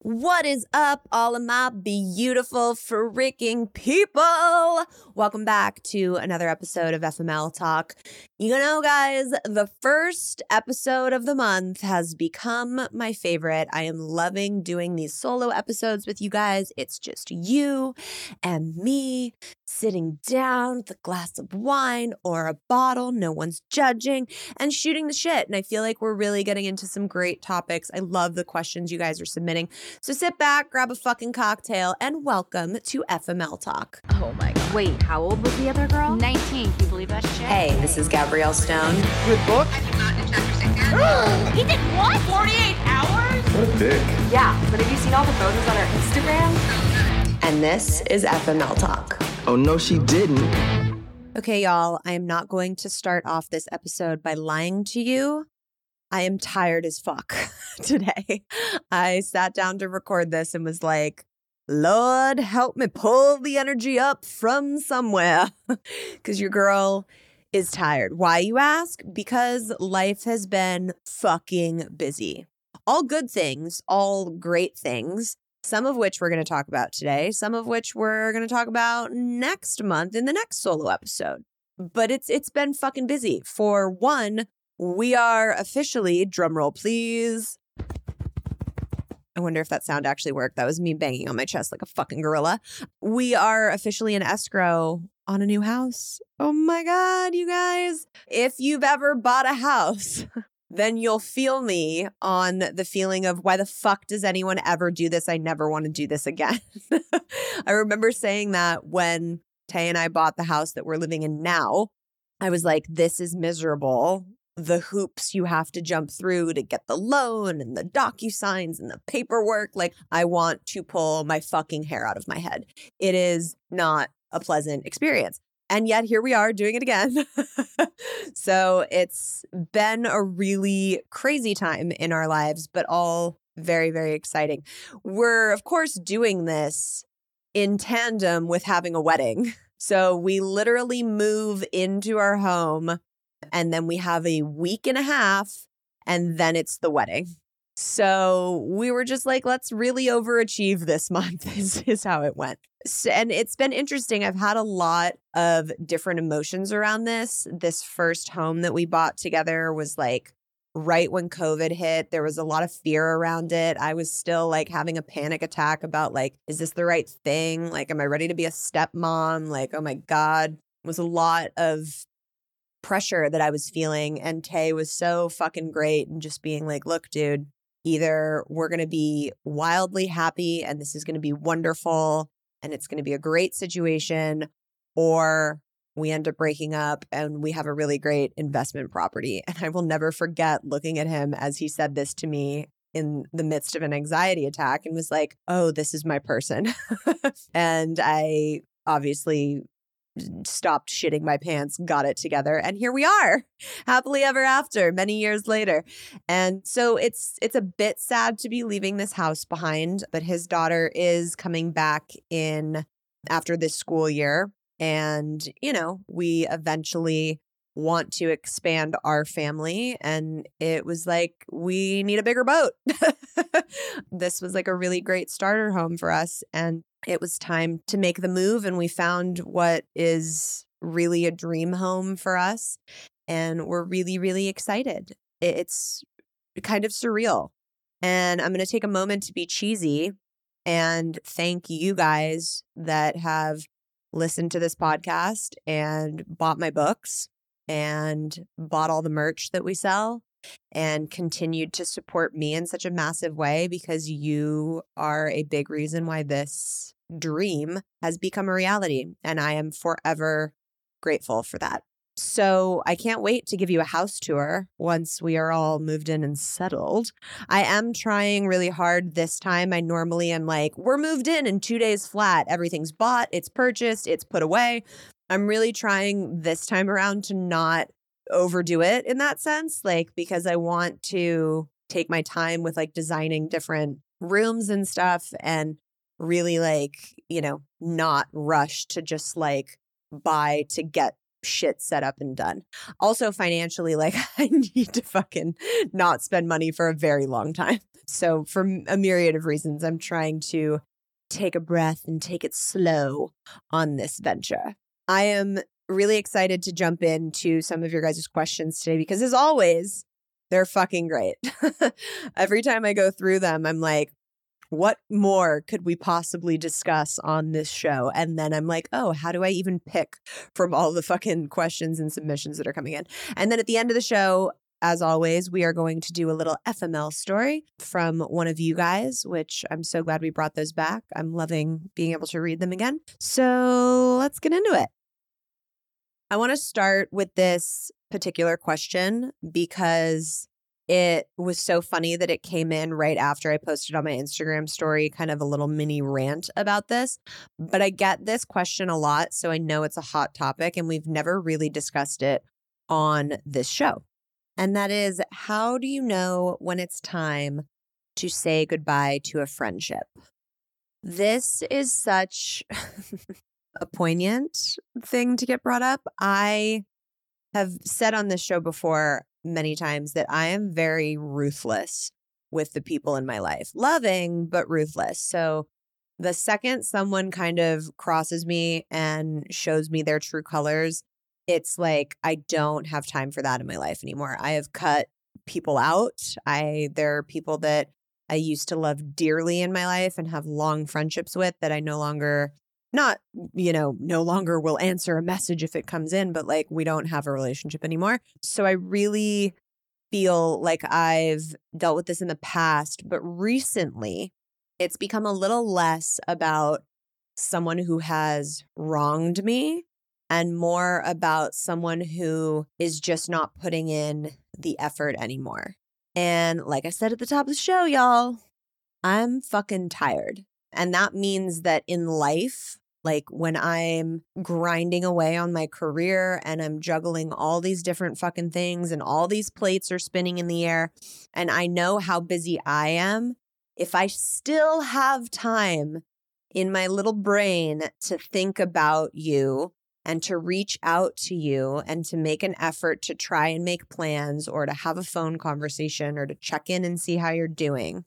What is up, all of my beautiful freaking people? Welcome back to another episode of FML Talk. You know, guys, the first episode of the month has become my favorite. I am loving doing these solo episodes with you guys. It's just you and me sitting down with a glass of wine or a bottle, no one's judging, and shooting the shit. And I feel like we're really getting into some great topics. I love the questions you guys are submitting. So sit back, grab a fucking cocktail, and welcome to FML Talk. Oh my God. Wait, how old was the other girl? 19. Can you believe that shit? Hey, this is Gabrielle Stone. Good book. he did what? 48 hours? What a dick. Yeah, but have you seen all the photos on her Instagram? And this is FML Talk. Oh, no, she didn't. Okay, y'all, I am not going to start off this episode by lying to you. I am tired as fuck today. I sat down to record this and was like, Lord, help me pull the energy up from somewhere. Because your girl is tired. Why, you ask? Because life has been fucking busy. All good things, all great things, some of which we're going to talk about today, some of which we're going to talk about next month in the next solo episode. But it's it's been fucking busy. For one, we are officially drumroll please. I wonder if that sound actually worked. That was me banging on my chest like a fucking gorilla. We are officially in escrow on a new house. Oh my god, you guys. If you've ever bought a house, then you'll feel me on the feeling of why the fuck does anyone ever do this? I never want to do this again. I remember saying that when Tay and I bought the house that we're living in now. I was like, this is miserable. The hoops you have to jump through to get the loan and the DocuSigns and the paperwork. Like, I want to pull my fucking hair out of my head. It is not a pleasant experience. And yet here we are doing it again. so it's been a really crazy time in our lives, but all very, very exciting. We're, of course, doing this in tandem with having a wedding. So we literally move into our home and then we have a week and a half and then it's the wedding. So we were just like, let's really overachieve this month, is, is how it went. So, and it's been interesting. I've had a lot of different emotions around this. This first home that we bought together was like right when COVID hit. There was a lot of fear around it. I was still like having a panic attack about like, is this the right thing? Like, am I ready to be a stepmom? Like, oh my God. It was a lot of pressure that I was feeling. And Tay was so fucking great and just being like, look, dude, either we're going to be wildly happy and this is going to be wonderful and it's going to be a great situation, or we end up breaking up and we have a really great investment property. And I will never forget looking at him as he said this to me in the midst of an anxiety attack and was like, oh, this is my person. and I obviously stopped shitting my pants, got it together, and here we are, happily ever after, many years later. And so it's it's a bit sad to be leaving this house behind, but his daughter is coming back in after this school year and, you know, we eventually want to expand our family. And it was like, we need a bigger boat. this was like a really great starter home for us. And it was time to make the move. And we found what is really a dream home for us. And we're really, really excited. It's kind of surreal. And I'm going to take a moment to be cheesy and thank you guys that have listened to this podcast and bought my books and bought all the merch that we sell and continued to support me in such a massive way because you are a big reason why this dream has become a reality. And I am forever grateful for that. So I can't wait to give you a house tour once we are all moved in and settled. I am trying really hard this time. I normally am like, we're moved in in two days flat. Everything's bought, it's purchased, it's put away. I'm really trying this time around to not overdo it in that sense, like, because I want to take my time with like designing different rooms and stuff and really like, you know, not rush to just like buy to get shit set up and done. Also, financially, like I need to fucking not spend money for a very long time. So, for a myriad of reasons, I'm trying to take a breath and take it slow on this venture. I am really excited to jump into some of your guys' questions today because, as always, they're fucking great. Every time I go through them, I'm like, what more could we possibly discuss on this show? And then I'm like, oh, how do I even pick from all the fucking questions and submissions that are coming in? And then at the end of the show, as always, we are going to do a little FML story from one of you guys, which I'm so glad we brought those back. I'm loving being able to read them again. So let's get into it. I want to start with this particular question because it was so funny that it came in right after I posted on my Instagram story, kind of a little mini rant about this. But I get this question a lot. So I know it's a hot topic, and we've never really discussed it on this show. And that is how do you know when it's time to say goodbye to a friendship? This is such a poignant thing to get brought up. I have said on this show before, many times that I am very ruthless with the people in my life, loving, but ruthless. So the second someone kind of crosses me and shows me their true colors, it's like I don't have time for that in my life anymore. I have cut people out. I there are people that I used to love dearly in my life and have long friendships with that I no longer not, you know, no longer will answer a message if it comes in, but like we don't have a relationship anymore. So I really feel like I've dealt with this in the past, but recently it's become a little less about someone who has wronged me and more about someone who is just not putting in the effort anymore. And like I said at the top of the show, y'all, I'm fucking tired. And that means that in life, like when I'm grinding away on my career and I'm juggling all these different fucking things and all these plates are spinning in the air, and I know how busy I am, if I still have time in my little brain to think about you and to reach out to you and to make an effort to try and make plans or to have a phone conversation or to check in and see how you're doing,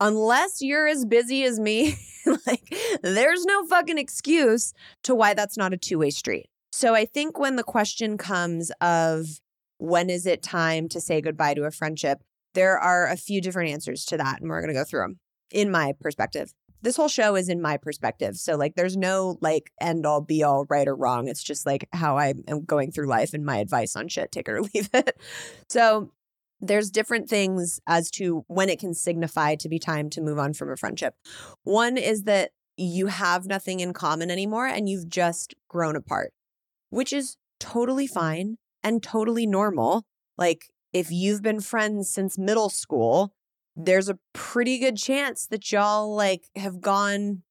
unless you're as busy as me, like there's no fucking excuse to why that's not a two way street. So I think when the question comes of when is it time to say goodbye to a friendship, there are a few different answers to that. And we're going to go through them in my perspective. This whole show is in my perspective. So, like, there's no like end all be all right or wrong. It's just like how I am going through life and my advice on shit, take it or leave it. So, there's different things as to when it can signify to be time to move on from a friendship. One is that you have nothing in common anymore and you've just grown apart, which is totally fine and totally normal. Like, if you've been friends since middle school, there's a pretty good chance that y'all like have gone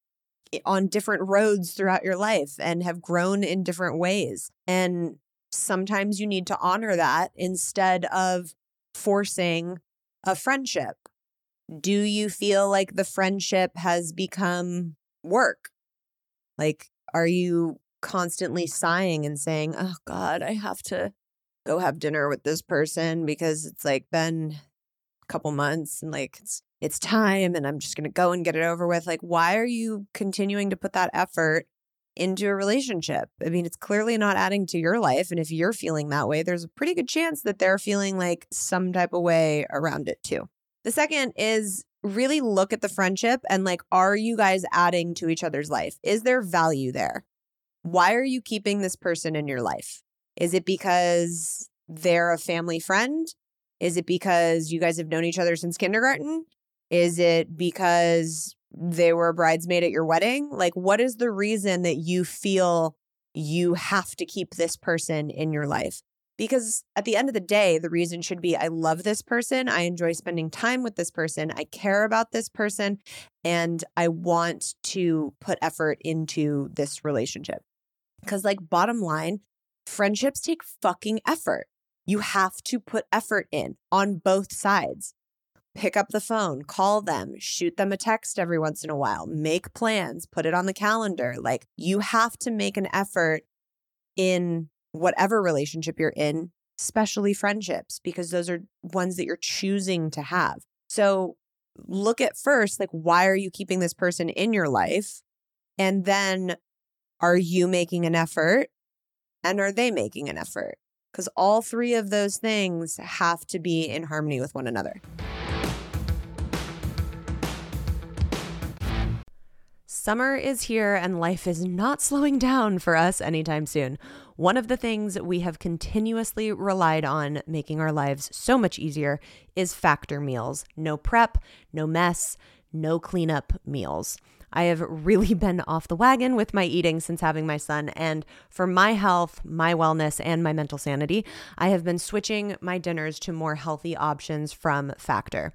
on different roads throughout your life and have grown in different ways. And sometimes you need to honor that instead of forcing a friendship? Do you feel like the friendship has become work? Like, are you constantly sighing and saying, oh God, I have to go have dinner with this person because it's like been a couple months and like it's it's time and I'm just going to go and get it over with. Like, why are you continuing to put that effort into a relationship. I mean, it's clearly not adding to your life. And if you're feeling that way, there's a pretty good chance that they're feeling like some type of way around it too. The second is really look at the friendship and like, are you guys adding to each other's life? Is there value there? Why are you keeping this person in your life? Is it because they're a family friend? Is it because you guys have known each other since kindergarten? Is it because they were a bridesmaid at your wedding? Like, what is the reason that you feel you have to keep this person in your life. Because at the end of the day, the reason should be I love this person. I enjoy spending time with this person. I care about this person. And I want to put effort into this relationship. Because, like, bottom line, friendships take fucking effort. You have to put effort in on both sides. Pick up the phone, call them, shoot them a text every once in a while, make plans, put it on the calendar. Like, you have to make an effort in whatever relationship you're in, especially friendships, because those are ones that you're choosing to have. So look at first, like, why are you keeping this person in your life? And then are you making an effort? And are they making an effort? Because all three of those things have to be in harmony with one another. Summer is here and life is not slowing down for us anytime soon. One of the things we have continuously relied on making our lives so much easier is factor meals. No prep, no mess, no cleanup meals. I have really been off the wagon with my eating since having my son. And for my health, my wellness, and my mental sanity, I have been switching my dinners to more healthy options from Factor.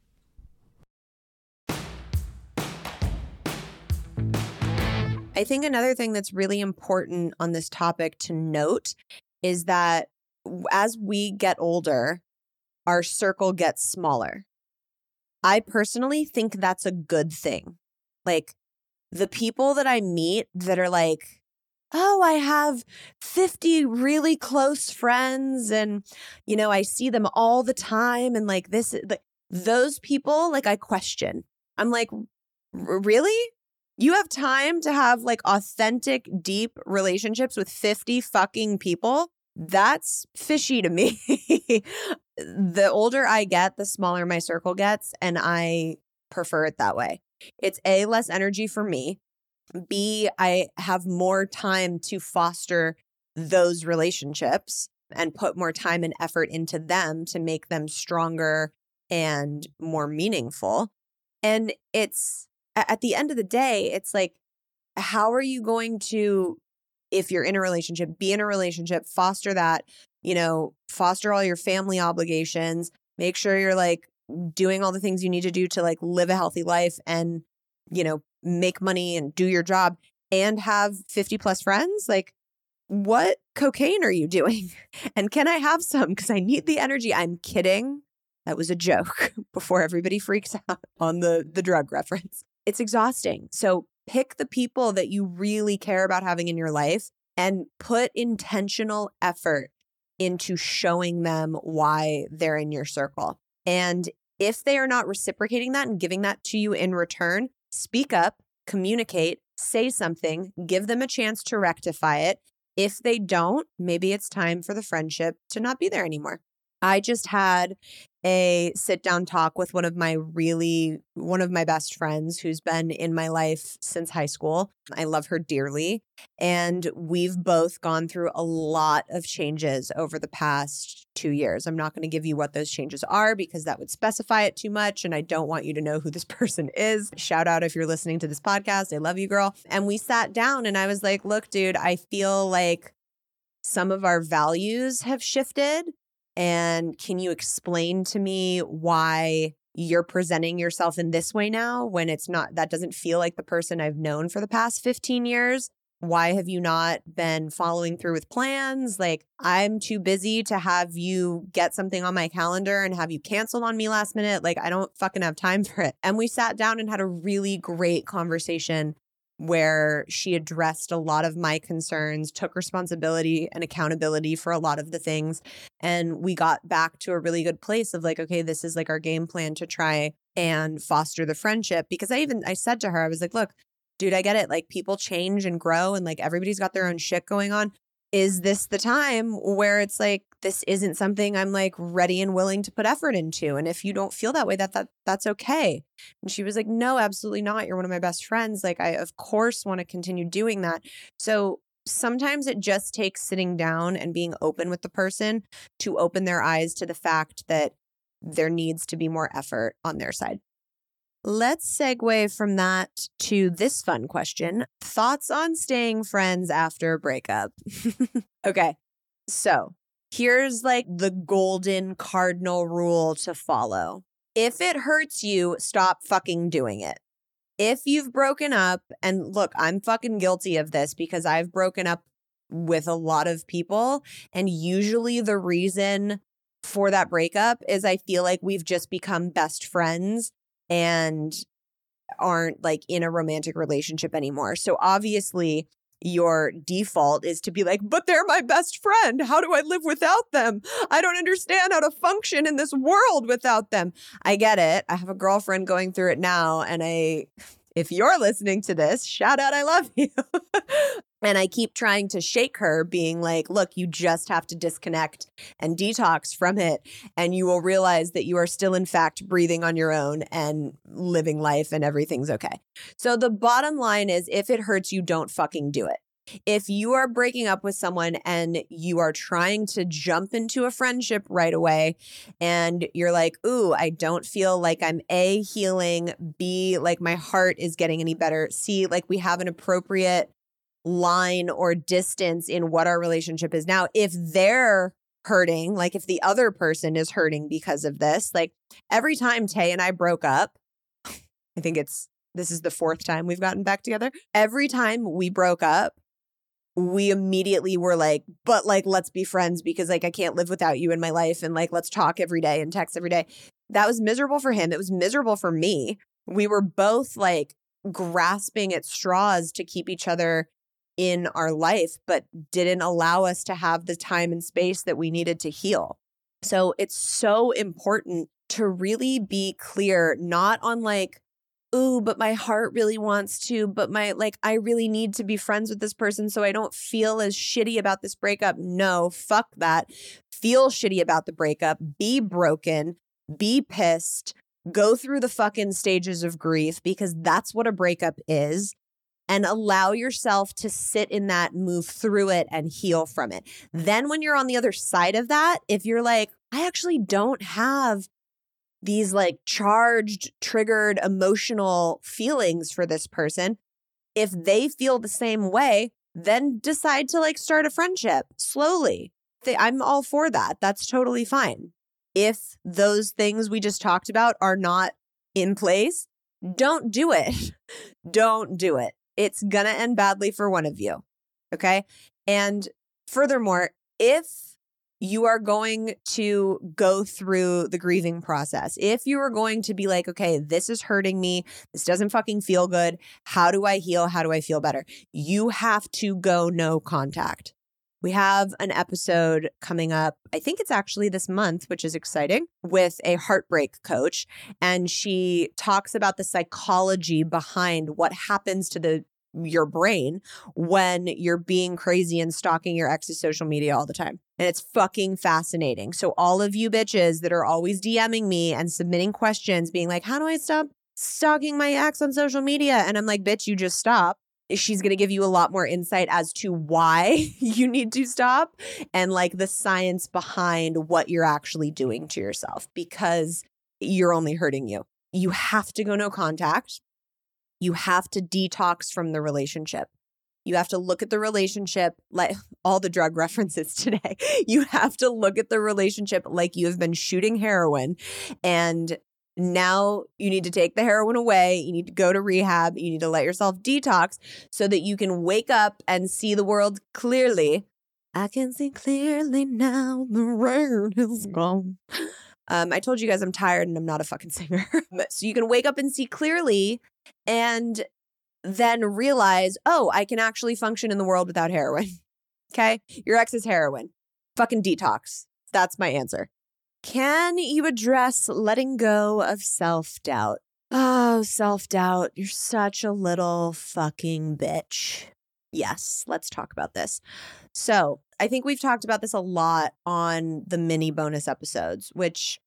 I think another thing that's really important on this topic to note is that as we get older, our circle gets smaller. I personally think that's a good thing. Like the people that I meet that are like, oh, I have 50 really close friends and, you know, I see them all the time. And like this, like, those people, like I question. I'm like, really? You have time to have like authentic, deep relationships with 50 fucking people? That's fishy to me. the older I get, the smaller my circle gets. And I prefer it that way. It's A, less energy for me. B, I have more time to foster those relationships and put more time and effort into them to make them stronger and more meaningful. And it's at the end of the day, it's like, how are you going to, if you're in a relationship, be in a relationship, foster that, you know, foster all your family obligations, make sure you're like doing all the things you need to do to like live a healthy life and, you know, make money and do your job and have 50 plus friends? Like, what cocaine are you doing? And can I have some? Because I need the energy. I'm kidding. That was a joke before everybody freaks out on the, the drug reference. It's exhausting. So pick the people that you really care about having in your life and put intentional effort into showing them why they're in your circle. And if they are not reciprocating that and giving that to you in return, speak up, communicate, say something, give them a chance to rectify it. If they don't, maybe it's time for the friendship to not be there anymore. I just had a sit down talk with one of my really one of my best friends who's been in my life since high school. I love her dearly and we've both gone through a lot of changes over the past 2 years. I'm not going to give you what those changes are because that would specify it too much and I don't want you to know who this person is. Shout out if you're listening to this podcast. I love you girl. And we sat down and I was like, "Look, dude, I feel like some of our values have shifted and can you explain to me why you're presenting yourself in this way now when it's not, that doesn't feel like the person I've known for the past 15 years? Why have you not been following through with plans? Like, I'm too busy to have you get something on my calendar and have you canceled on me last minute. Like, I don't fucking have time for it. And we sat down and had a really great conversation where she addressed a lot of my concerns, took responsibility and accountability for a lot of the things. And we got back to a really good place of like, okay, this is like our game plan to try and foster the friendship. Because I even I said to her, I was like, look, dude, I get it. Like people change and grow and like everybody's got their own shit going on is this the time where it's like this isn't something I'm like ready and willing to put effort into and if you don't feel that way that that that's okay. And she was like no absolutely not. You're one of my best friends. Like I of course want to continue doing that. So sometimes it just takes sitting down and being open with the person to open their eyes to the fact that there needs to be more effort on their side. Let's segue from that to this fun question Thoughts on staying friends after a breakup? okay, so here's like the golden cardinal rule to follow. If it hurts you, stop fucking doing it. If you've broken up, and look, I'm fucking guilty of this because I've broken up with a lot of people. And usually the reason for that breakup is I feel like we've just become best friends and aren't like in a romantic relationship anymore. So obviously, your default is to be like, but they're my best friend. How do I live without them? I don't understand how to function in this world without them. I get it. I have a girlfriend going through it now, and I if you're listening to this, shout out, I love you. and I keep trying to shake her, being like, look, you just have to disconnect and detox from it. And you will realize that you are still, in fact, breathing on your own and living life and everything's okay. So the bottom line is if it hurts you, don't fucking do it. If you are breaking up with someone and you are trying to jump into a friendship right away and you're like, ooh, I don't feel like I'm A, healing, B, like my heart is getting any better, C, like we have an appropriate line or distance in what our relationship is now. If they're hurting, like if the other person is hurting because of this, like every time Tay and I broke up, I think it's this is the fourth time we've gotten back together. Every time we broke up, we immediately were like, but like, let's be friends because like I can't live without you in my life. And like, let's talk every day and text every day. That was miserable for him. It was miserable for me. We were both like grasping at straws to keep each other in our life, but didn't allow us to have the time and space that we needed to heal. So it's so important to really be clear, not on like, ooh, but my heart really wants to, but my like, I really need to be friends with this person so I don't feel as shitty about this breakup. No, fuck that. Feel shitty about the breakup, be broken, be pissed, go through the fucking stages of grief because that's what a breakup is. And allow yourself to sit in that, move through it, and heal from it. Then, when you're on the other side of that, if you're like, I actually don't have these like charged, triggered emotional feelings for this person, if they feel the same way, then decide to like start a friendship slowly. I'm all for that. That's totally fine. If those things we just talked about are not in place, don't do it. don't do it. It's going to end badly for one of you. Okay. And furthermore, if you are going to go through the grieving process. If you are going to be like, okay, this is hurting me, this doesn't fucking feel good. How do I heal? How do I feel better? You have to go no contact. We have an episode coming up. I think it's actually this month, which is exciting, with a heartbreak coach. And she talks about the psychology behind what happens to the your brain when you're being crazy and stalking your ex's social media all the time. And it's fucking fascinating. So, all of you bitches that are always DMing me and submitting questions, being like, How do I stop stalking my ex on social media? And I'm like, Bitch, you just stop. She's going to give you a lot more insight as to why you need to stop and like the science behind what you're actually doing to yourself because you're only hurting you. You have to go no contact you have to detox from the relationship. You have to look at the relationship like all the drug references today. You have to look at the relationship like you have been shooting heroin and Now you need to take the heroin away. You need to go to rehab. You need to let yourself detox so that you can wake up and see the world clearly. I can see clearly now the rain is gone. Um, I told you guys I'm tired and I'm not a fucking singer. so you can wake up and see clearly and then realize, oh, I can actually function in the world without heroin. Okay. Your ex is heroin. Fucking detox. That's my answer. Can you address letting go of self doubt? Oh, self doubt. You're such a little fucking bitch. Yes, let's talk about this. So, I think we've talked about this a lot on the mini bonus episodes, which,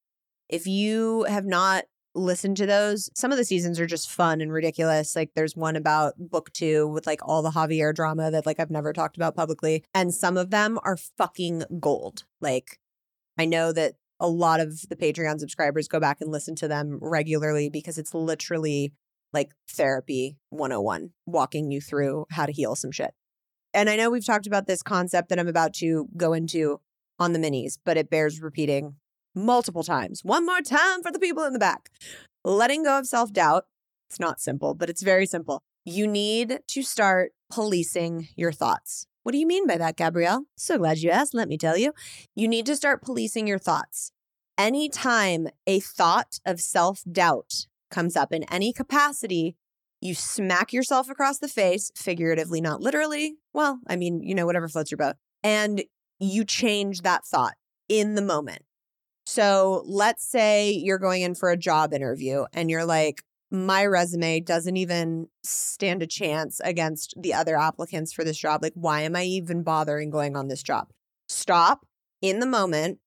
if you have not listen to those. Some of the seasons are just fun and ridiculous. Like there's one about book two with like all the Javier drama that like I've never talked about publicly. And some of them are fucking gold. Like I know that a lot of the Patreon subscribers go back and listen to them regularly because it's literally like therapy 101, walking you through how to heal some shit. And I know we've talked about this concept that I'm about to go into on the minis, but it bears repeating multiple times. One more time for the people in the back. Letting go of self doubt. It's not simple, but it's very simple. You need to start policing your thoughts. What do you mean by that, Gabrielle? So glad you asked. Let me tell you. You need to start policing your thoughts. Anytime a thought of self doubt comes up in any capacity, you smack yourself across the face, figuratively, not literally. Well, I mean, you know, whatever floats your boat. And you change that thought in the moment. So let's say you're going in for a job interview and you're like, my resume doesn't even stand a chance against the other applicants for this job. Like, why am I even bothering going on this job? Stop in the moment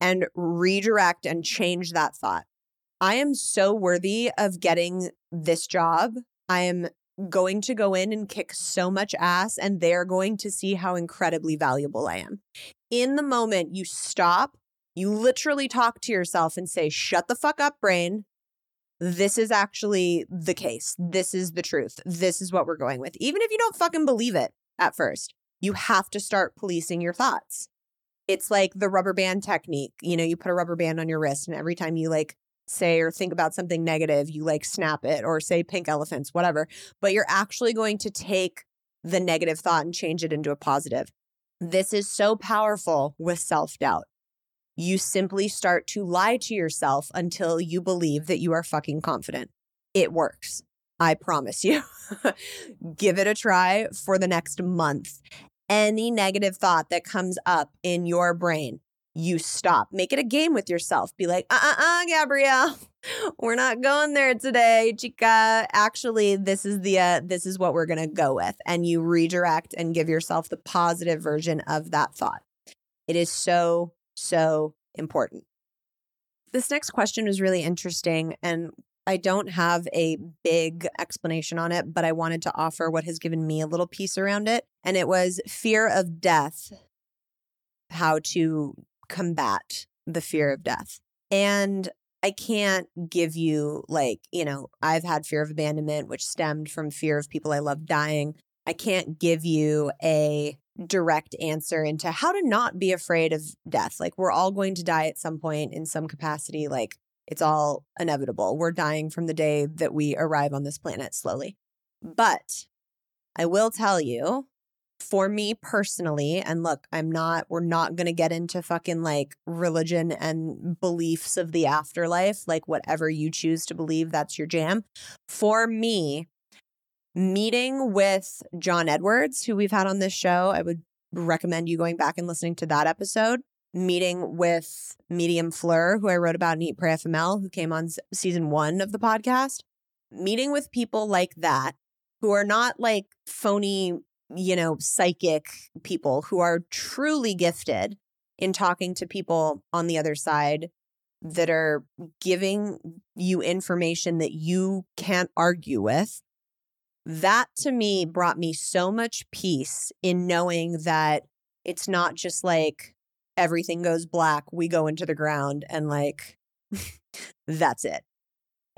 and redirect and change that thought. I am so worthy of getting this job. I am going to go in and kick so much ass, and they're going to see how incredibly valuable I am. In the moment, you stop you literally talk to yourself and say, shut the fuck up, brain. This is actually the case. This is the truth. This is what we're going with. Even if you don't fucking believe it at first, you have to start policing your thoughts. It's like the rubber band technique. You know, you put a rubber band on your wrist, and every time you like say or think about something negative, you like snap it or say pink elephants, whatever. But you're actually going to take the negative thought and change it into a positive. This is so powerful with self doubt you simply start to lie to yourself until you believe that you are fucking confident. It works. I promise you. Give it a try for the next month. Any negative thought that comes up in your brain, you stop. Make it a game with yourself. Be like, uh uh uh, Gabrielle, we're not going there today, chica. Actually, this is the uh, this is what we're gonna go with, and you redirect and give yourself the positive version of that thought. It is so so important. This next question is really interesting, and I don't have a big explanation on it, but I wanted to offer what has given me a little piece around it. And it was fear of death, how to combat the fear of death. And I can't give you, like, you know, I've had fear of abandonment, which stemmed from fear of people I love dying. I can't give you a direct answer into how to not be afraid of death. Like, we're all going to die at some point in some capacity. Like, it's all inevitable. We're dying from the day that we arrive on this planet slowly. But I will tell you, for me personally, and look, I'm not, we're not going to get into fucking like religion and beliefs of the afterlife, like whatever you choose to believe, that's your jam. For me, meeting with John Edwards, who we've had on this show. I would recommend you going back and listening to that episode. Meeting with Medium Fleur, who I wrote about in Eat Pray FML, who came on season one of the podcast. Meeting with people like that, who are not like phony, you know, psychic people, who are truly gifted in talking to people on the other side that are giving you information that you can't argue with that to me brought me so much peace in knowing that it's not just like everything goes black, we go into the ground and like that's it.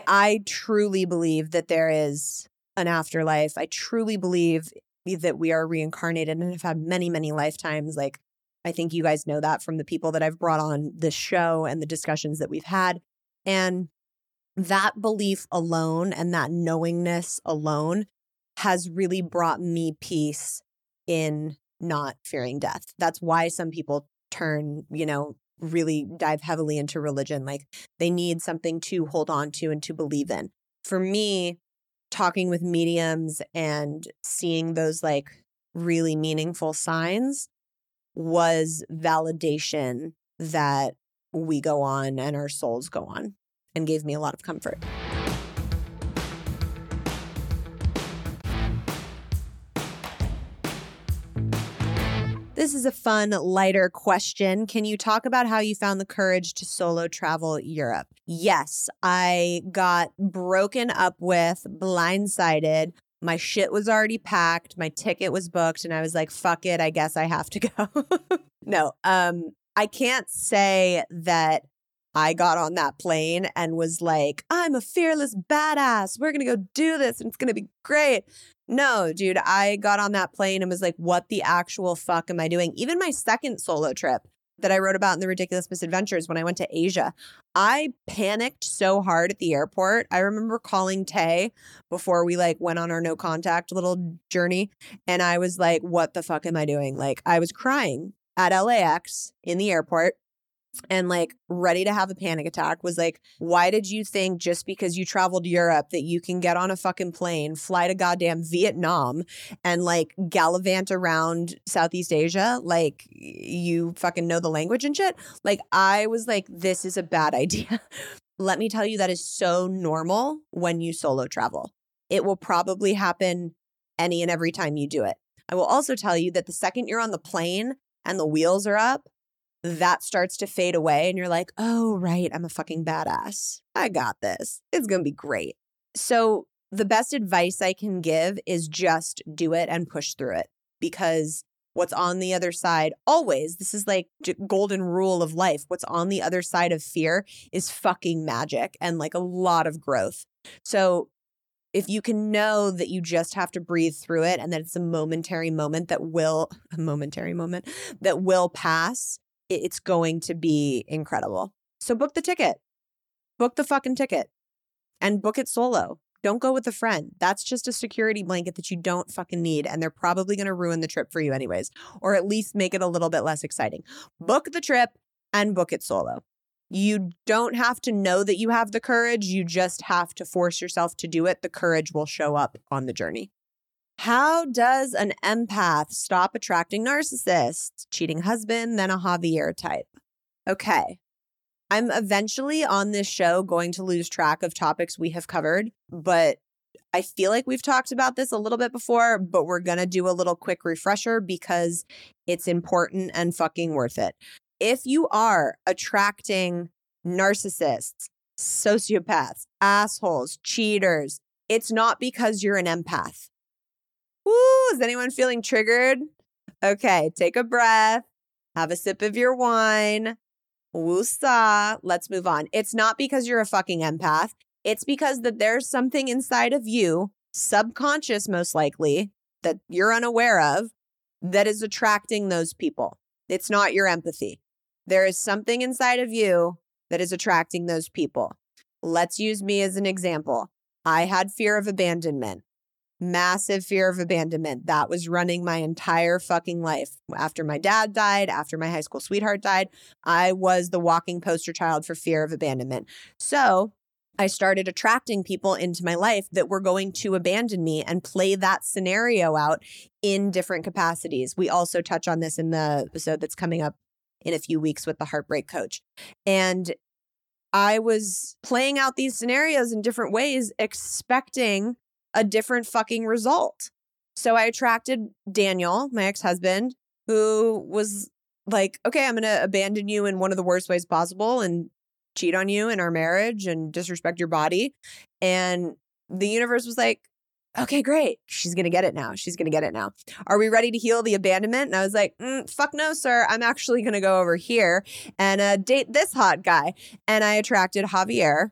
I truly believe that there is an afterlife. I truly believe that we are reincarnated and have had many, many lifetimes. Like, I think you guys know that from the people that I've brought on this show and the discussions that we've had. And that belief alone and that knowingness alone has really brought me peace in not fearing death. That's why some people turn, you know, really dive heavily into religion. Like they need something to hold on to and to believe in. For me, talking with mediums and seeing those like really meaningful signs was validation that we go on and our souls go on and gave me a lot of comfort. This is a fun, lighter question. Can you talk about how you found the courage to solo travel Europe? Yes, I got broken up with, blindsided. My shit was already packed, my ticket was booked, and I was like, fuck it, I guess I have to go. no, um, I can't say that I got on that plane and was like, I'm a fearless badass. We're going to go do this and it's going to be great. No, dude, I got on that plane and was like, what the actual fuck am I doing? Even my second solo trip that I wrote about in the Ridiculous Misadventures when I went to Asia, I panicked so hard at the airport. I remember calling Tay before we like went on our no contact little journey and I was like, what the fuck am I doing? Like I was crying at LAX in the airport and like ready to have a panic attack was like, why did you think just because you traveled Europe that you can get on a fucking plane, fly to goddamn Vietnam and like gallivant around Southeast Asia? Like you fucking know the language and shit. Like I was like, this is a bad idea. Let me tell you, that is so normal when you solo travel. It will probably happen any and every time you do it. I will also tell you that the second you're on the plane and the wheels are up, that starts to fade away and you're like, oh, right, I'm a fucking badass. I got this. It's going to be great. So, the best advice I can give is just do it and push through it because what's on the other side always this is like golden rule of life what's on the other side of fear is fucking magic and like a lot of growth so if you can know that you just have to breathe through it and that it's a momentary moment that will a momentary moment that will pass it's going to be incredible. So book the ticket. Book the fucking ticket and book it solo. Don't go with a friend. That's just a security blanket that you don't fucking need. And they're probably going to ruin the trip for you, anyways, or at least make it a little bit less exciting. Book the trip and book it solo. You don't have to know that you have the courage. You just have to force yourself to do it. The courage will show up on the journey. How does an empath stop attracting narcissists? Cheating husband, then a Javier type. Okay. I'm eventually on this show going to lose track of topics we have covered, but I feel like we've talked about this a little bit before, but we're going to do a little quick refresher because it's important and fucking worth it. If you are attracting narcissists, sociopaths, assholes, cheaters, it's not because you're an empath. Woo, is anyone feeling triggered? Okay, take a breath, have a sip of your wine. Woosah. Let's move on. It's not because you're a fucking empath. It's because that there's something inside of you, subconscious most likely, that you're unaware of, that is attracting those people. It's not your empathy. There is something inside of you that is attracting those people. Let's use me as an example. I had fear of abandonment massive fear of abandonment. That was running my entire fucking life. After my dad died, after my high school sweetheart died, I was the walking poster child for fear of abandonment. So I started attracting people into my life that were going to abandon me and play that scenario out in different capacities. We also touch on this in the episode that's coming up in a few weeks with the heartbreak coach. And I was playing out these scenarios in different ways, expecting a different fucking result. So I attracted Daniel, my ex husband, who was like, okay, I'm going to abandon you in one of the worst ways possible and cheat on you in our marriage and disrespect your body. And the universe was like, okay, great. She's going to get it now. She's going to get it now. Are we ready to heal the abandonment? And I was like, mm, fuck no, sir. I'm actually going to go over here and uh, date this hot guy. And I attracted Javier,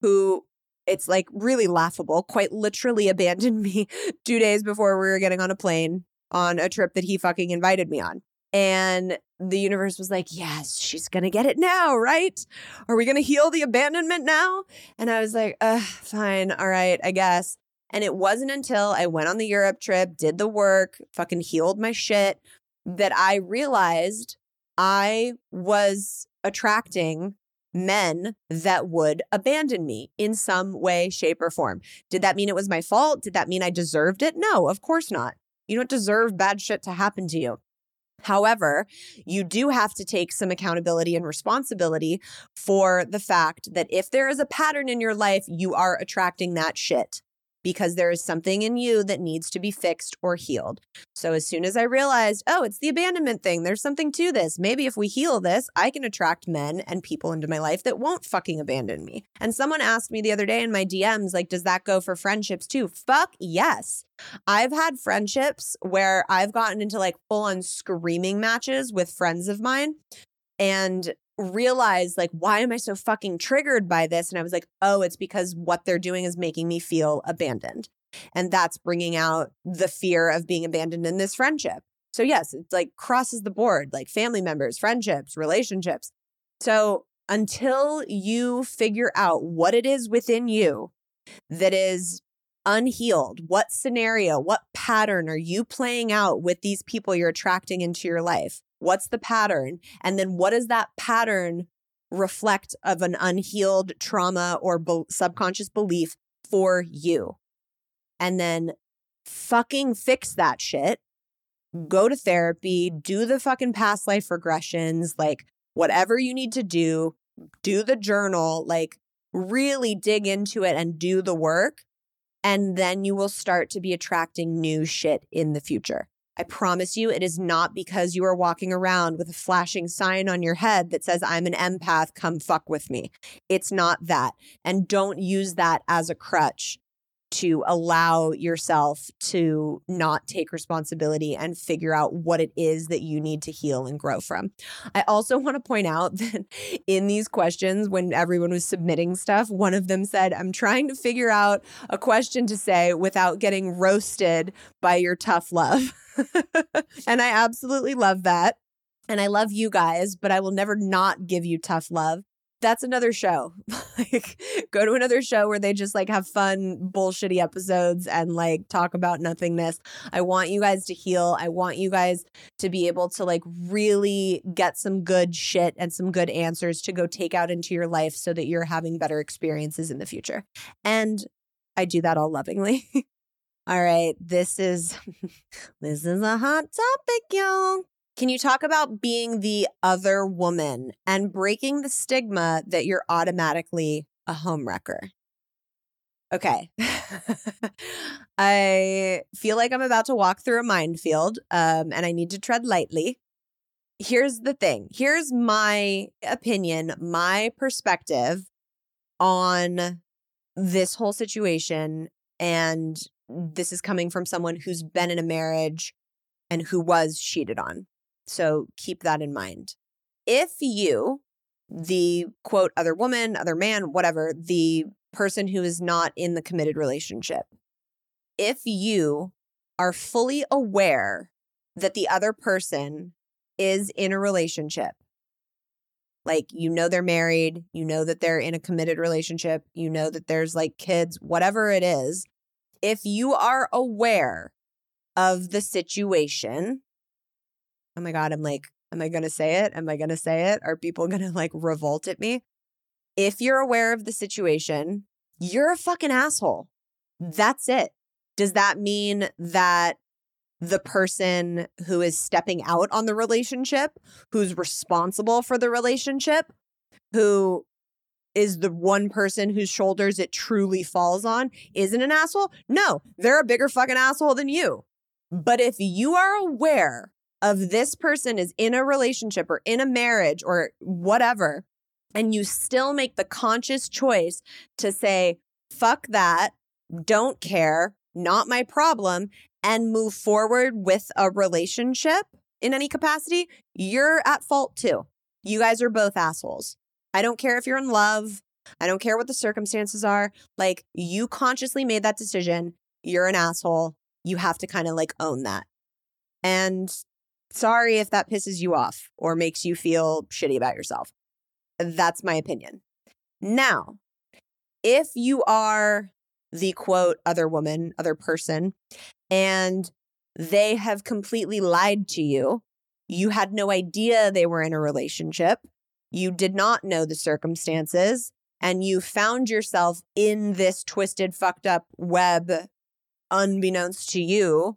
who it's like really laughable, quite literally abandoned me two days before we were getting on a plane on a trip that he fucking invited me on. And the universe was like, Yes, she's to get it now, right? Are we to heal the abandonment now? And I was like, uh, Fine. All right, I guess. And it wasn't until I went on the Europe trip, did the work, fucking healed my shit, that I realized I was attracting men that would abandon me in some way, shape, or form. Did that mean it was my fault? Did that mean I deserved it? No, of course not. You don't deserve bad shit to happen to you. However, you do have to take some accountability and responsibility for the fact that if there is a pattern in your life, you are attracting that shit because there is something in you that needs to be fixed or healed. So as soon as I realized, oh, it's the abandonment thing, there's something to this. Maybe if we heal this, I can attract men and people into my life that won't fucking abandon me. And someone asked me the other day in my DMs, like, does that go for friendships too? Fuck yes. I've had friendships where I've gotten into like full on screaming matches with friends of mine. And realized like why am i so fucking triggered by this? And i was like oh it's because what they're doing is making me feel abandoned. And that's bringing out the fear of being abandoned in this friendship. So yes it's like crosses the board like family members friendships relationships. So until you figure out what it is within you that is unhealed what scenario what pattern are you playing out with these people you're attracting into your life What's the pattern? And then what does that pattern reflect of an unhealed trauma or be- subconscious belief for you? And then fucking fix that shit. Go to therapy, do the fucking past life regressions, like whatever you need to do, do the journal, like really dig into it and do the work. And then you will start to be attracting new shit in the future. I promise you, it is not because you are walking around with a flashing sign on your head that says, I'm an empath, come fuck with me. It's not that. And don't use that as a crutch to allow yourself to not take responsibility and figure out what it is that you need to heal and grow from. I also want to point out that in these questions, when everyone was submitting stuff, one of them said, I'm trying to figure out a question to say without getting roasted by your tough love. and I absolutely love that. And I love you guys, but I will never not give you tough love. That's another show. like go to another show where they just like have fun bullshitty episodes and like talk about nothingness. I want you guys to heal. I want you guys to be able to like really get some good shit and some good answers to go take out into your life so that you're having better experiences in the future. And I do that all lovingly. All right, this is this is a hot topic, y'all. Can you talk about being the other woman and breaking the stigma that you're automatically a homewrecker? Okay. I feel like I'm about to walk through a minefield um, and I need to tread lightly. Here's the thing here's my opinion, my perspective on this whole situation and this is coming from someone who's been in a marriage and who was cheated on. So keep that in mind. If you, the quote, other woman, other man, whatever, the person who is not in the committed relationship, if you are fully aware that the other person is in a relationship, like you know they're married, you know that they're in a committed relationship, you know that there's like kids, whatever it is, if you are aware of the situation, oh my God, I'm like, am I going to say it? Am I going to say it? Are people going to like revolt at me? If you're aware of the situation, you're a fucking asshole. That's it. Does that mean that the person who is stepping out on the relationship, who's responsible for the relationship, who is the one person whose shoulders it truly falls on isn't an asshole? No, they're a bigger fucking asshole than you. But if you are aware of this person is in a relationship or in a marriage or whatever, and you still make the conscious choice to say, fuck that, don't care, not my problem, and move forward with a relationship in any capacity, you're at fault too. You guys are both assholes. I don't care if you're in love. I don't care what the circumstances are. Like, you consciously made that decision. You're an asshole. You have to kind of like own that. And Sorry if that pisses you off or makes you feel shitty about yourself. That's my opinion. Now, if you are the quote other woman, other person, and they have completely lied to you, you had no idea they were in a relationship, you did not know the circumstances, and you found yourself in this twisted, fucked up web unbeknownst to you,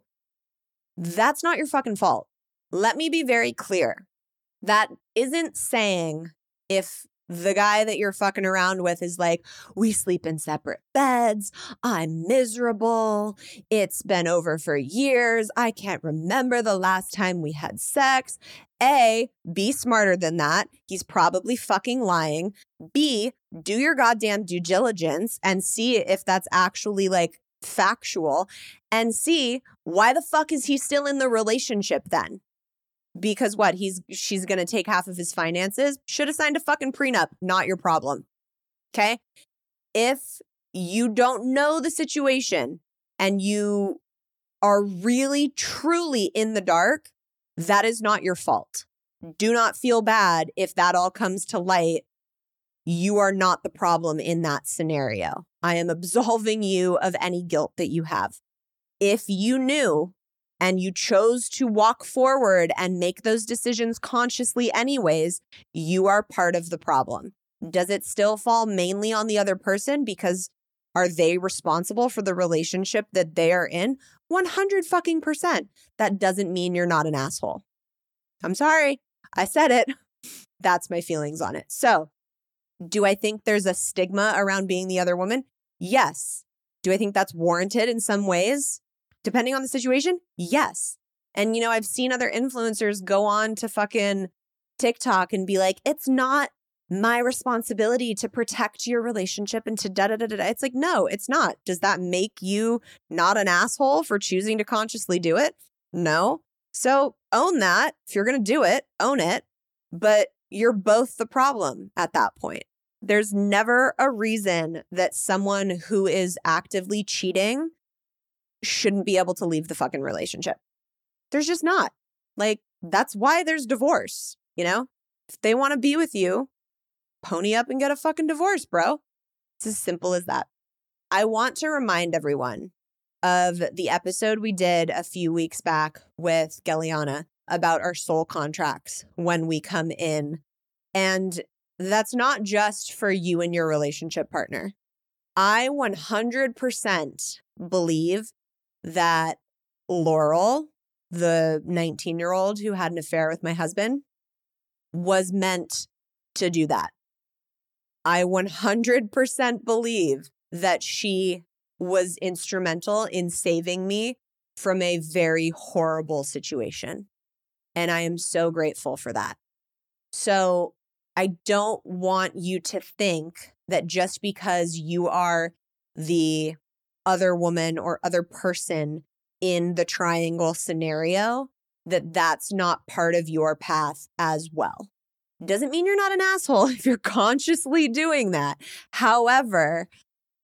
that's not your fucking fault. Let me be very clear. That isn't saying if the guy that you're fucking around with is like, we sleep in separate beds. I'm miserable. It's been over for years. I can't remember the last time we had sex. A, be smarter than that. He's probably fucking lying. B, do your goddamn due diligence and see if that's actually like factual. And C, why the fuck is he still in the relationship then? Because what he's she's going to take half of his finances? Should have signed a fucking prenup. Not your problem. Okay? If you don't know the situation and you are really truly in the dark that is not your fault. Do not feel bad if that all comes to light. You are not the problem in that scenario. I am absolving you of any guilt that you have. If you knew and you chose to walk forward and make those decisions consciously, anyways, you are part of the problem. Does it still fall mainly on the other person because are they responsible for the relationship that they are in? 100 fucking percent. That doesn't mean you're not an asshole. I'm sorry. I said it. That's my feelings on it. So, do I think there's a stigma around being the other woman? Yes. Do I think that's warranted in some ways? Depending on the situation, yes. And, you know, I've seen other influencers go on to fucking TikTok and be like, it's not my responsibility to protect your relationship and to da da da da. It's like, no, it's not. Does that make you not an asshole for choosing to consciously do it? No. So own that. If you're going to do it, own it. But you're both the problem at that point. There's never a reason that someone who is actively cheating shouldn't be able to leave the fucking relationship. There's just not. Like, that's why there's divorce, you know? If they want to be with you, pony up and get a fucking divorce, bro. It's as simple as that. I want to remind everyone of the episode we did a few weeks back with Galiana about our soul contracts when we come in. And that's not just for you and your relationship partner. I 100% believe that Laurel, the 19 year old who had an affair with my husband, was meant to do that. I 100% believe that she was instrumental in saving me from a very horrible situation. And I am so grateful for that. So I don't want you to think that just because you are the other woman or other person in the triangle scenario that that's not part of your path as well. Doesn't mean you're not an asshole if you're consciously doing that. However,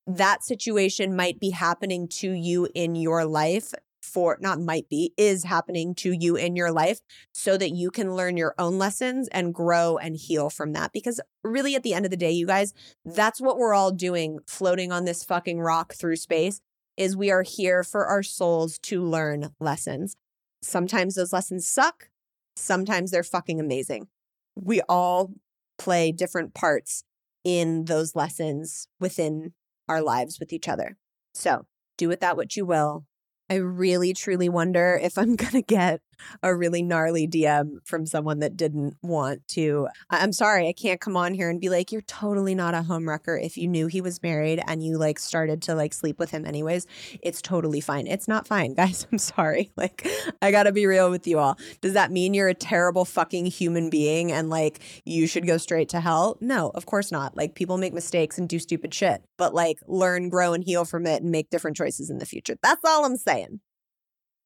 that situation might be happening to you in your life for not might be is happening to you in your life so that you can learn your own lessons and grow and heal from that. Because really at the end of the day you guys that's what we're all doing floating on this fucking rock through space is we are here for our souls to learn lessons. Sometimes those lessons suck. Sometimes they're fucking amazing. We all play different parts in those lessons within our lives with each other. So do with that what you will I really truly wonder if I'm going to get a really gnarly DM from someone that didn't want to. I'm sorry, I can't come on here and be like, you're totally not a homewrecker if you knew he was married and you like started to like sleep with him anyways. It's totally fine. It's not fine, guys. I'm sorry. Like, I got to be real with you all. Does that mean you're a terrible fucking human being and like you should go straight to hell? No, of course not. Like, people make mistakes and do stupid shit, but like learn, grow, and heal from it and make different choices in the future. That's all I'm saying.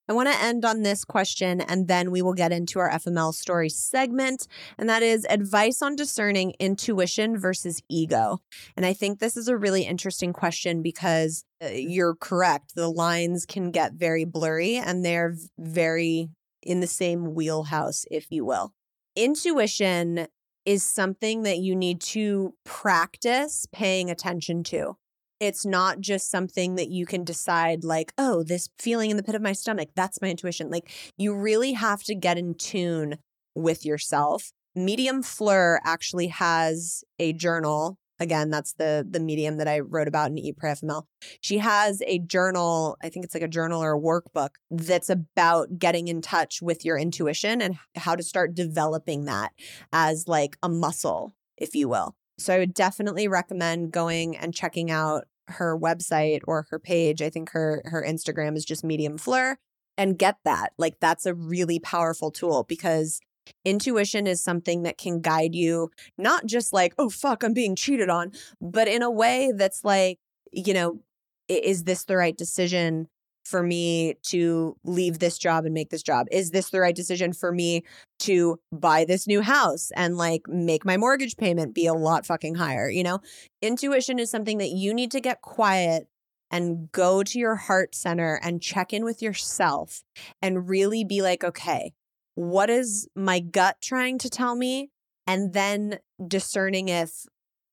I want to end on this question and then we will get into our FML story segment. And that is advice on discerning intuition versus ego. And I think this is a really interesting question because uh, you're correct. The lines can get very blurry and they're very in the same wheelhouse, if you will. Intuition is something that you need to practice paying attention to. It's not just something that you can decide, like, oh, this feeling in the pit of my stomach, that's my intuition. Like, you really have to get in tune with yourself. Medium Fleur actually has a journal again that's the the medium that i wrote about in eat pray fml she has a journal i think it's like a journal or a workbook that's about getting in touch with your intuition and how to start developing that as like a muscle if you will so i would definitely recommend going and checking out her website or her page. I think her her instagram is just medium fleur and get that. Like that's a really powerful tool because Intuition is something that can guide you, not just like, oh, fuck, I'm being cheated on, but in a way that's like, you know, is this the right decision for me to leave this job and make this job? Is this the right decision for me to buy this new house and like make my mortgage payment be a lot fucking higher? You know, intuition is something that you need to get quiet and go to your heart center and check in with yourself and really be like, okay, what is my gut trying to tell me? And then discerning if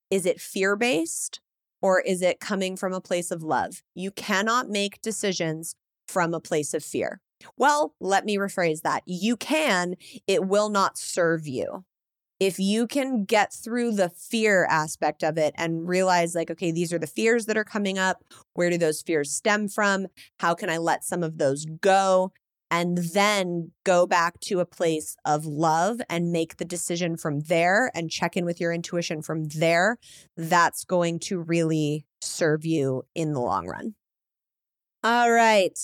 is it fear based or is it coming from a place of love? You cannot make decisions from a place of fear. Well, let me rephrase that. You can, it will not serve you. If you can get through the fear aspect of it and realize, like, okay, these are the fears that are coming up. Where do those fears stem from? How can I let some of those go? And then go back to a place of love and make the decision from there and check in with your intuition from there, that's going to really serve you in the long run. All right,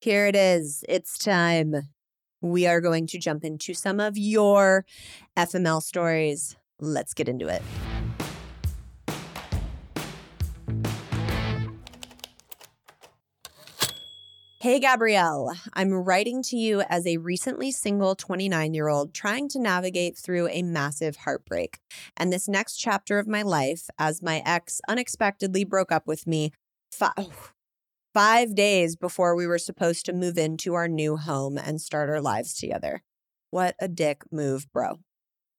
here it is. It's time. We are going to jump into some of your FML stories. Let's get into it. Hey, Gabrielle. I'm writing to you as a recently single 29 year old trying to navigate through a massive heartbreak. And this next chapter of my life, as my ex unexpectedly broke up with me five, oh, five days before we were supposed to move into our new home and start our lives together. What a dick move, bro.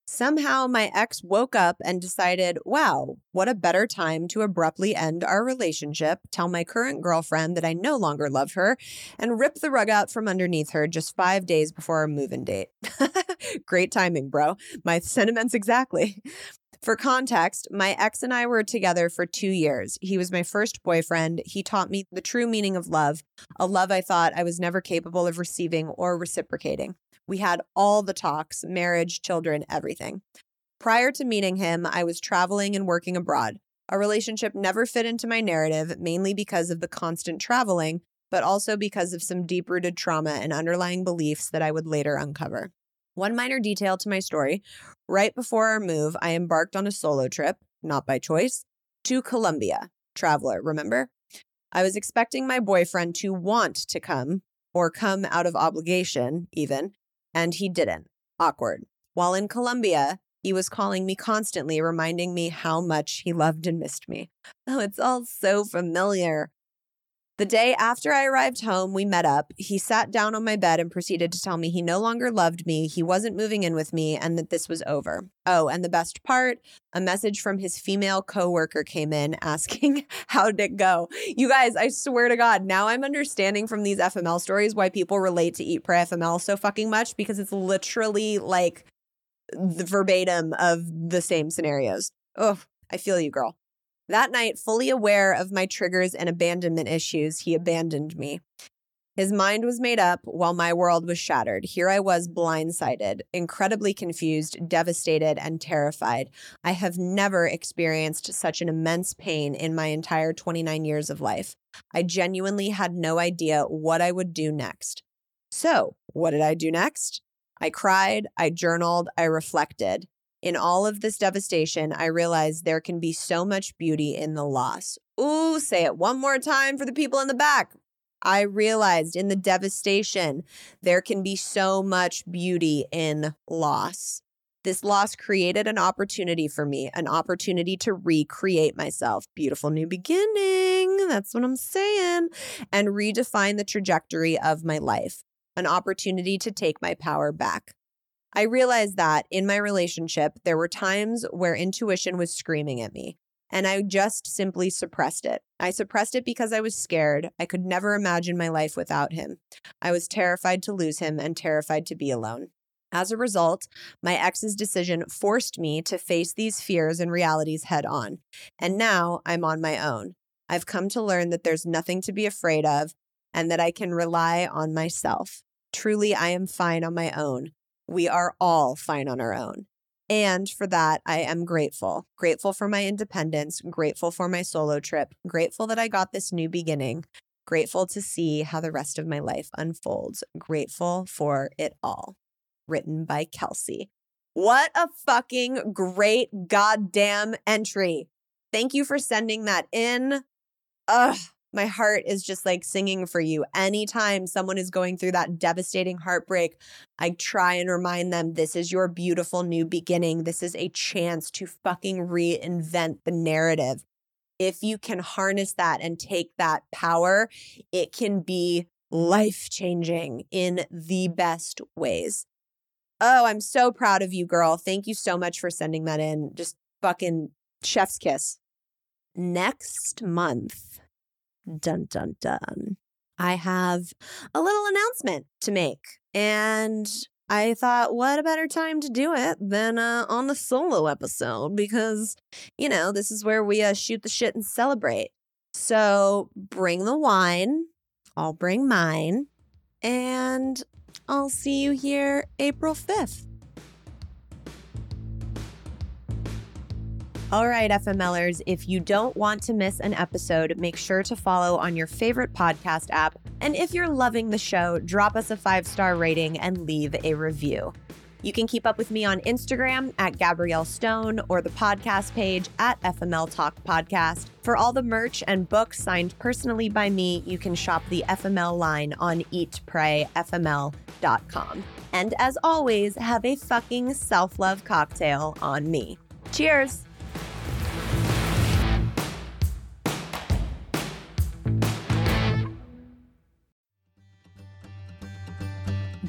Somehow, my ex woke up and decided, wow, what a better time to abruptly end our relationship, tell my current girlfriend that I no longer love her, and rip the rug out from underneath her just five days before our move in date. Great timing, bro. My sentiments exactly. For context, my ex and I were together for two years. He was my first boyfriend. He taught me the true meaning of love, a love I thought I was never capable of receiving or reciprocating. We had all the talks marriage, children, everything. Prior to meeting him, I was traveling and working abroad. Our relationship never fit into my narrative, mainly because of the constant traveling, but also because of some deep rooted trauma and underlying beliefs that I would later uncover. One minor detail to my story right before our move, I embarked on a solo trip, not by choice, to Colombia. Traveler, remember? I was expecting my boyfriend to want to come, or come out of obligation, even, and he didn't. Awkward. While in Colombia, he was calling me constantly, reminding me how much he loved and missed me. Oh, it's all so familiar. The day after I arrived home, we met up. He sat down on my bed and proceeded to tell me he no longer loved me, he wasn't moving in with me, and that this was over. Oh, and the best part a message from his female coworker came in asking, How did it go? You guys, I swear to God, now I'm understanding from these FML stories why people relate to Eat Pray FML so fucking much because it's literally like the verbatim of the same scenarios. Oh, I feel you, girl. That night, fully aware of my triggers and abandonment issues, he abandoned me. His mind was made up while my world was shattered. Here I was blindsided, incredibly confused, devastated, and terrified. I have never experienced such an immense pain in my entire 29 years of life. I genuinely had no idea what I would do next. So, what did I do next? I cried, I journaled, I reflected. In all of this devastation, I realized there can be so much beauty in the loss. Ooh, say it one more time for the people in the back. I realized in the devastation, there can be so much beauty in loss. This loss created an opportunity for me, an opportunity to recreate myself. Beautiful new beginning. That's what I'm saying. And redefine the trajectory of my life. an opportunity to take my power back. I realized that in my relationship, there were times where intuition was screaming at me, and I just simply suppressed it. I suppressed it because I was scared. I could never imagine my life without him. I was terrified to lose him and terrified to be alone. As a result, my ex's decision forced me to face these fears and realities head on. And now I'm on my own. I've come to learn that there's nothing to be afraid of and that I can rely on myself. Truly, I am fine on my own. We are all fine on our own. And for that, I am grateful. Grateful for my independence, grateful for my solo trip, grateful that I got this new beginning, grateful to see how the rest of my life unfolds, grateful for it all. Written by Kelsey. What a fucking great goddamn entry. Thank you for sending that in. Ugh, my heart is just like singing for you. Anytime someone is going through that devastating heartbreak, I try and remind them this is your beautiful new beginning. This is a chance to fucking reinvent the narrative. If you can harness that and take that power, it can be life changing in the best ways. Oh, I'm so proud of you, girl. Thank you so much for sending that in. Just fucking chef's kiss. Next month, dun dun dun, I have a little announcement to make. And I thought, what a better time to do it than uh, on the solo episode because, you know, this is where we uh, shoot the shit and celebrate. So bring the wine, I'll bring mine, and I'll see you here April 5th. All right, FMLers, if you don't want to miss an episode, make sure to follow on your favorite podcast app. And if you're loving the show, drop us a five star rating and leave a review. You can keep up with me on Instagram at Gabrielle Stone or the podcast page at FML Talk Podcast. For all the merch and books signed personally by me, you can shop the FML line on eatprayfml.com. And as always, have a fucking self love cocktail on me. Cheers!